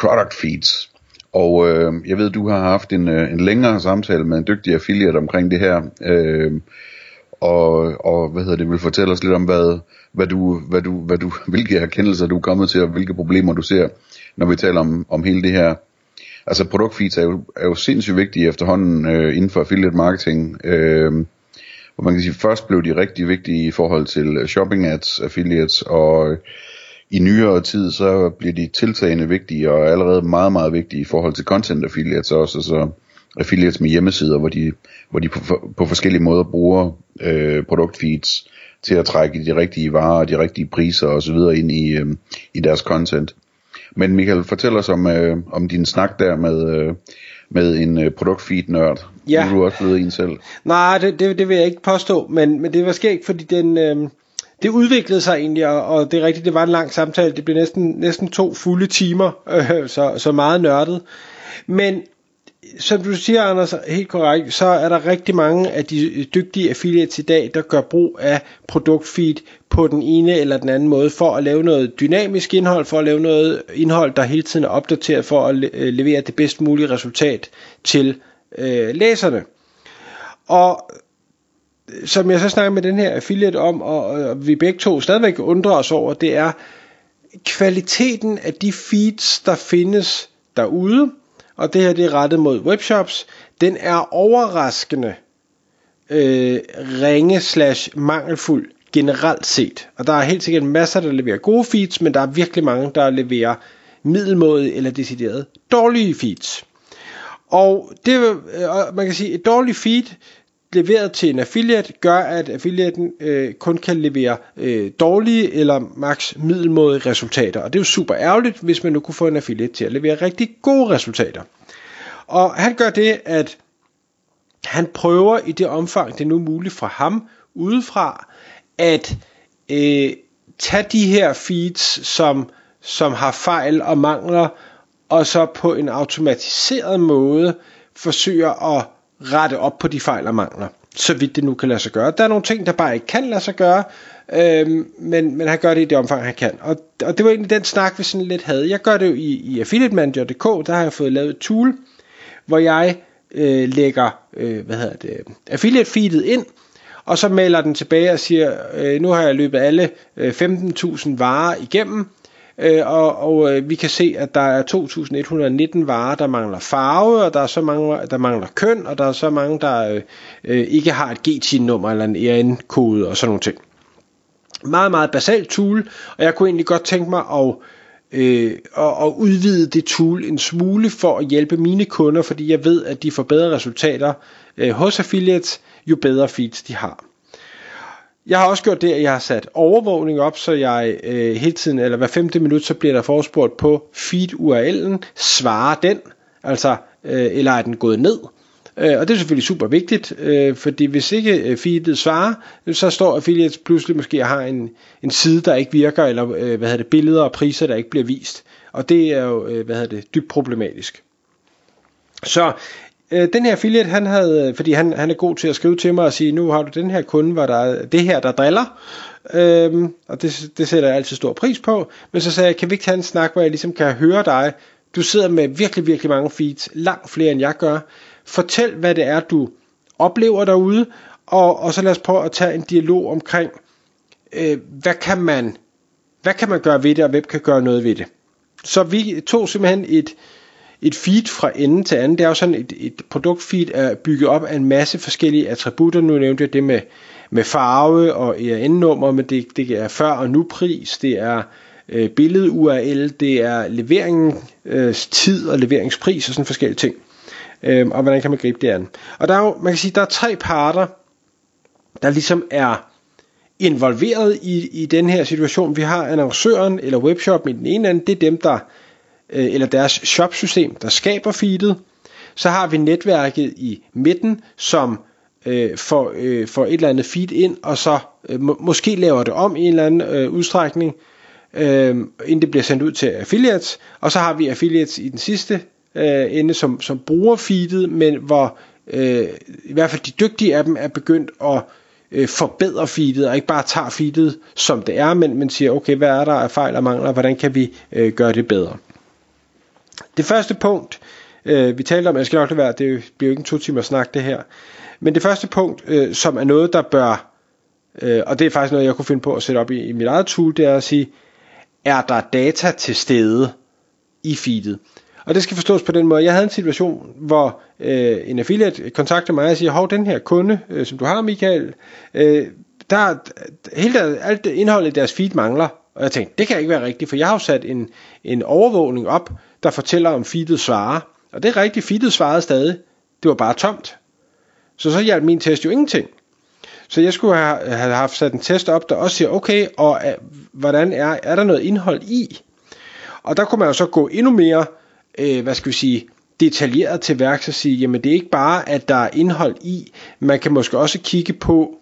Product feeds. Og øh, jeg ved, du har haft en, øh, en længere samtale med en dygtig affiliate omkring det her. Øh, og, og hvad hedder det, vil fortælle os lidt om, hvad, hvad du, hvad du, hvad du, hvilke erkendelser du er kommet til, og hvilke problemer du ser, når vi taler om, om hele det her. Altså produktfeeds er jo, er jo sindssygt vigtige efterhånden øh, inden for affiliate marketing. Øh, hvor man kan sige, først blev de rigtig vigtige i forhold til shopping ads, affiliates, og i nyere tid, så bliver de tiltagende vigtige, og allerede meget, meget vigtige i forhold til content affiliates også, altså affiliates med hjemmesider, hvor de, hvor de på, på forskellige måder bruger øh, produktfeeds til at trække de rigtige varer, de rigtige priser osv. ind i, øh, i deres content. Men Michael, fortæl os om, øh, om din snak der med, øh, med en øh, produktfeed-nørd. Ja. Nu er du også blevet en selv. Nej, det, det, det vil jeg ikke påstå, men, men det var skægt, fordi den... Øh det udviklede sig egentlig, og, og det er rigtigt, det var en lang samtale. Det blev næsten, næsten to fulde timer, øh, så, så meget nørdet. Men som du siger, Anders, helt korrekt, så er der rigtig mange af de dygtige affiliates i dag, der gør brug af produktfeed på den ene eller den anden måde, for at lave noget dynamisk indhold, for at lave noget indhold, der hele tiden er opdateret, for at øh, levere det bedst mulige resultat til øh, læserne. Og som jeg så snakker med den her affiliate om, og, og vi begge to stadigvæk undrer os over, det er kvaliteten af de feeds, der findes derude, og det her det er rettet mod webshops, den er overraskende øh, ringe slash mangelfuld generelt set. Og der er helt sikkert masser, der leverer gode feeds, men der er virkelig mange, der leverer middelmåde eller decideret dårlige feeds. Og det, øh, man kan sige, et dårligt feed, leveret til en affiliate gør, at affiliaten øh, kun kan levere øh, dårlige eller max middelmodige resultater. Og det er jo super ærgerligt, hvis man nu kunne få en affiliate til at levere rigtig gode resultater. Og han gør det, at han prøver i det omfang, det er nu muligt for ham udefra, at øh, tage de her feeds, som, som har fejl og mangler, og så på en automatiseret måde forsøger at rette op på de fejl og mangler, så vidt det nu kan lade sig gøre. Der er nogle ting, der bare ikke kan lade sig gøre, øh, men, men han gør det i det omfang, han kan. Og, og det var egentlig den snak, vi sådan lidt havde. Jeg gør det jo i, i affiliatemanager.dk, der har jeg fået lavet et tool, hvor jeg øh, lægger øh, hvad hedder det, affiliate feedet ind, og så melder den tilbage og siger, øh, nu har jeg løbet alle øh, 15.000 varer igennem, øh, og, og øh, vi kan se, at der er 2.119 varer, der mangler farve, og der er så mange, der mangler køn, og der er så mange, der øh, øh ikke har et GT-nummer eller en ERN-kode og sådan nogle ting. Meget, meget basalt tool, og jeg kunne egentlig godt tænke mig at øh, og, og udvide det tool en smule for at hjælpe mine kunder, fordi jeg ved, at de får bedre resultater øh, hos affiliates, jo bedre feeds de har. Jeg har også gjort det, at jeg har sat overvågning op, så jeg øh, hele tiden, eller hver femte minut, så bliver der forespurgt på feed-URL'en, svarer den, altså, øh, eller er den gået ned? Øh, og det er selvfølgelig super vigtigt, øh, fordi hvis ikke øh, feedet svarer, så står affiliates pludselig måske har en, en side, der ikke virker, eller øh, hvad hedder det, billeder og priser, der ikke bliver vist. Og det er jo øh, hvad hedder det, dybt problematisk. Så øh, den her affiliate, han havde, øh, fordi han, han er god til at skrive til mig og sige, nu har du den her kunde, hvor der er det her, der driller, øhm, og det, det sætter jeg altid stor pris på, men så sagde jeg, kan vi ikke tage en snak, hvor jeg ligesom kan høre dig, du sidder med virkelig, virkelig mange feeds, langt flere end jeg gør, fortæl hvad det er, du oplever derude, og, og så lad os prøve at tage en dialog omkring, øh, hvad kan man hvad kan man gøre ved det, og hvem kan gøre noget ved det. Så vi tog simpelthen et, et feed fra ende til anden. Det er jo sådan, et, et produktfeed er bygget op af en masse forskellige attributter. Nu nævnte jeg det med, med farve og ERN-nummer, men det, det er før og nu pris, det er øh, billed-URL, det er leveringstid øh, tid og leveringspris og sådan forskellige ting. Øh, og hvordan kan man gribe det an. Og der er jo, man kan sige, der er tre parter, der ligesom er involveret i, i den her situation. Vi har annoncøren eller webshoppen i den ene ende, det er dem, der øh, eller deres shopsystem, der skaber feedet. Så har vi netværket i midten, som øh, får, øh, får et eller andet feed ind, og så øh, må, måske laver det om i en eller anden øh, udstrækning, øh, inden det bliver sendt ud til affiliates. Og så har vi affiliates i den sidste øh, ende, som, som bruger feedet, men hvor øh, i hvert fald de dygtige af dem er begyndt at øh, forbedre feedet, og ikke bare tager feedet som det er, men, men siger, okay, hvad er der af fejl og mangler, hvordan kan vi øh, gøre det bedre. Det første punkt, øh, vi talte om, jeg skal nok det være, det bliver jo ikke en to timer snak det her, men det første punkt, øh, som er noget, der bør, øh, og det er faktisk noget, jeg kunne finde på at sætte op i, i mit eget tool, det er at sige, er der data til stede i feedet? Og det skal forstås på den måde. Jeg havde en situation, hvor øh, en affiliate kontakter mig og siger, hov, den her kunde, øh, som du har, Michael, øh, der, hele der, alt indholdet i deres feed mangler. Og jeg tænkte, det kan ikke være rigtigt, for jeg har jo sat en, en overvågning op, der fortæller om feedet svarer. Og det er rigtigt, feedet svarede stadig. Det var bare tomt. Så så hjalp min test jo ingenting. Så jeg skulle have, have haft sat en test op, der også siger, okay, og øh, hvordan er, er der noget indhold i? Og der kunne man jo så gå endnu mere, øh, hvad skal vi sige, detaljeret til værks og sige, jamen det er ikke bare, at der er indhold i, man kan måske også kigge på,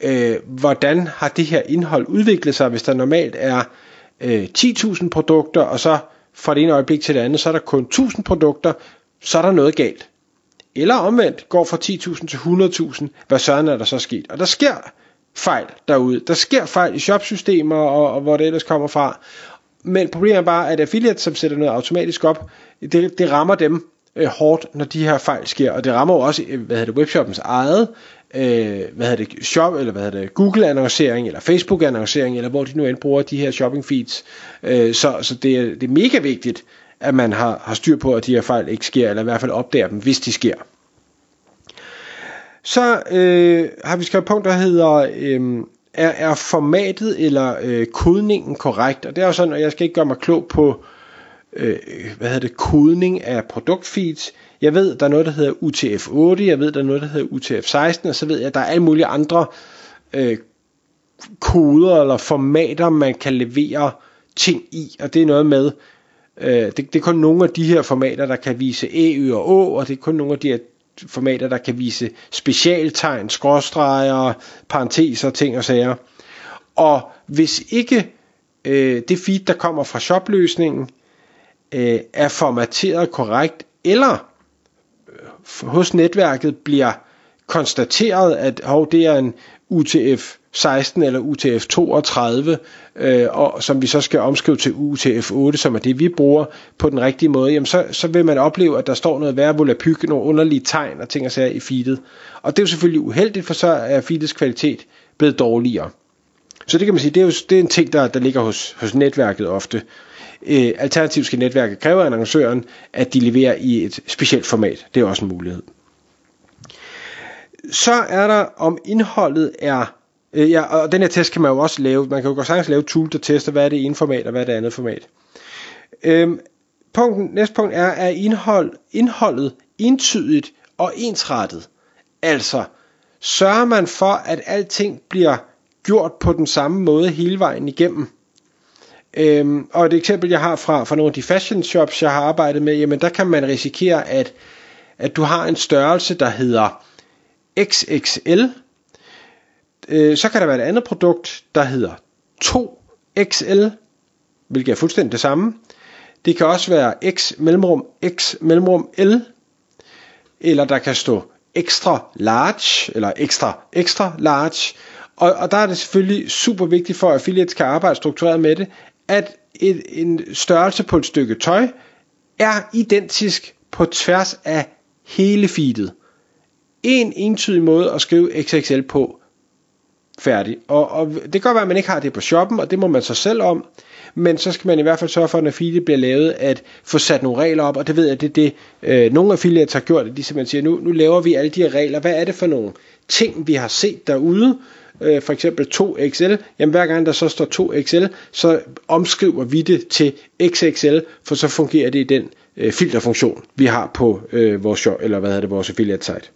øh, hvordan har det her indhold udviklet sig, hvis der normalt er øh, 10.000 produkter, og så fra det ene øjeblik til det andet, så er der kun 1.000 produkter, så er der noget galt. Eller omvendt, går fra 10.000 til 100.000, hvad søren er der så sket? Og der sker fejl derude. Der sker fejl i shopsystemer og, og hvor det ellers kommer fra. Men problemet er bare, at affiliates, som sætter noget automatisk op, det, det rammer dem øh, hårdt, når de her fejl sker. Og det rammer jo også øh, hvad hedder det, webshoppens eget øh, hvad hedder det, shop, eller hvad hedder det, Google annoncering, eller Facebook annoncering, eller hvor de nu end bruger de her shopping feeds. Øh, så så det, er, det er mega vigtigt, at man har, har styr på, at de her fejl ikke sker, eller i hvert fald opdager dem, hvis de sker. Så øh, har vi skrevet et punkt, der hedder, øh, er, er formatet eller øh, kodningen korrekt? Og det er jo sådan, at jeg skal ikke gøre mig klog på, øh, hvad hedder det, kodning af produktfeeds. Jeg ved, der er noget, der hedder UTF-8, jeg ved, der er noget, der hedder UTF-16, og så ved jeg, at der er alle mulige andre øh, koder eller formater, man kan levere ting i, og det er noget med, øh, det, det er kun nogle af de her formater, der kan vise E, og Å, og det er kun nogle af de her formater, der kan vise specialtegn, skråstreger, parenteser, ting og sager. Og hvis ikke øh, det feed, der kommer fra shopløsningen, øh, er formateret korrekt, eller hos netværket bliver konstateret, at hov, det er en UTF 16 eller UTF 32, øh, og som vi så skal omskrive til UTF 8, som er det vi bruger på den rigtige måde, jamen så, så vil man opleve, at der står noget værre volapyk, nogle underlige tegn og ting og sager i feedet. Og det er jo selvfølgelig uheldigt, for så er feedets kvalitet blevet dårligere. Så det kan man sige, det er jo det er en ting, der, der ligger hos, hos netværket ofte. Øh, alternativt skal netværket kræve af annoncøren, at de leverer i et specielt format. Det er også en mulighed. Så er der, om indholdet er Øh, ja, og den her test kan man jo også lave. Man kan jo godt sagtens lave tool, der tester, hvad er det ene format, og hvad er det andet format. Øhm, punkten, næste punkt er, er indhold, indholdet entydigt og ensrettet. Altså, sørger man for, at alting bliver gjort på den samme måde hele vejen igennem. Øhm, og et eksempel, jeg har fra, fra nogle af de fashion shops, jeg har arbejdet med, jamen der kan man risikere, at, at du har en størrelse, der hedder XXL, Øh, så kan der være et andet produkt, der hedder 2XL, hvilket er fuldstændig det samme. Det kan også være X mellemrum X mellemrum L, eller der kan stå extra large, eller extra extra large. Og, og der er det selvfølgelig super vigtigt for, at affiliates kan arbejde struktureret med det, at et, en størrelse på et stykke tøj er identisk på tværs af hele feedet. En entydig måde at skrive XXL på færdig. Og, og det kan godt være, at man ikke har det på shoppen, og det må man så selv om. Men så skal man i hvert fald sørge for, når affiliate bliver lavet, at få sat nogle regler op, og det ved jeg, det er det, øh, nogle affiliates har gjort, at de simpelthen siger, nu, nu laver vi alle de her regler, hvad er det for nogle ting, vi har set derude, øh, for eksempel 2XL, jamen hver gang der så står 2XL, så omskriver vi det til XXL, for så fungerer det i den øh, filterfunktion, vi har på øh, vores, eller hvad hedder det, vores affiliate site.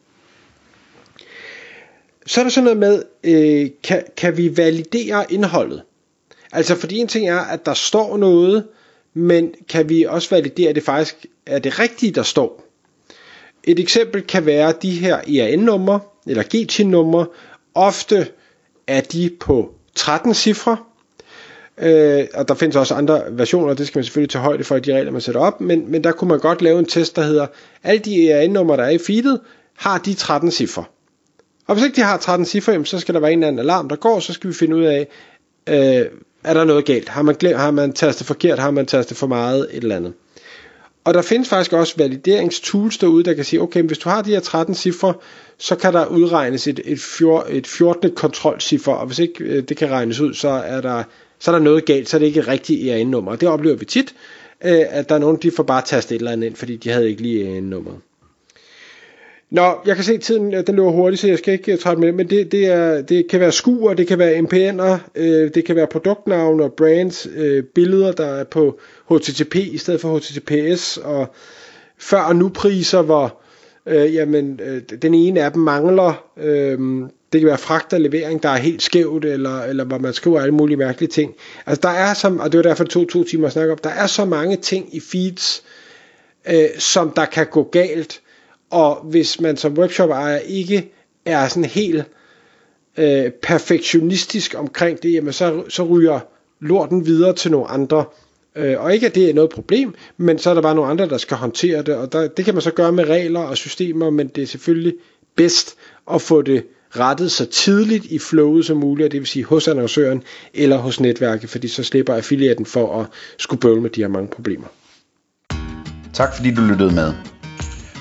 Så er der sådan noget med, øh, kan, kan vi validere indholdet? Altså fordi en ting er, at der står noget men kan vi også validere, at det faktisk er det rigtige, der står. Et eksempel kan være de her ERN-numre, eller GTIN-numre. Ofte er de på 13 cifre, Øh, og der findes også andre versioner, det skal man selvfølgelig tage højde for i de regler, man sætter op, men, men der kunne man godt lave en test, der hedder, alle de ERN-numre, der er i feedet, har de 13 cifre. Og hvis ikke de har 13 cifre, så skal der være en eller anden alarm, der går, så skal vi finde ud af, øh, er der noget galt? Har man, glemt, har man tastet forkert? Har man tastet for meget? Et eller andet. Og der findes faktisk også valideringstools derude, der kan sige, okay, hvis du har de her 13 cifre, så kan der udregnes et, et, fjor, et 14. kontrolcifre, og hvis ikke øh, det kan regnes ud, så er der så er der noget galt, så er det ikke rigtigt ERN-nummer. Det oplever vi tit, øh, at der er nogen, de får bare tastet et eller andet ind, fordi de havde ikke lige ERN-nummeret. Nå, jeg kan se tiden, øh, den løber hurtigt, så jeg skal ikke øh, trætte med det, men det, det, er, det kan være skuer, det kan være MPN'er, øh, det kan være produktnavne og brands, øh, billeder, der er på HTTP i stedet for HTTPS, og før og nu priser, hvor øh, jamen, øh, den ene af dem mangler, øh, det kan være fragt og levering, der er helt skævt, eller, eller hvor man skriver alle mulige mærkelige ting. Altså der er, som, og det var derfor to, to timer at snakke om, der er så mange ting i feeds, øh, som der kan gå galt, og hvis man som webshop ejer ikke er sådan helt øh, perfektionistisk omkring det, jamen så, så ryger lorten videre til nogle andre. Øh, og ikke at det er noget problem, men så er der bare nogle andre, der skal håndtere det, og der, det kan man så gøre med regler og systemer, men det er selvfølgelig bedst at få det rettet så tidligt i flowet som muligt, det vil sige hos annoncøren eller hos netværket, fordi så slipper affiliaten for at skulle bøvle med de her mange problemer. Tak fordi du lyttede med.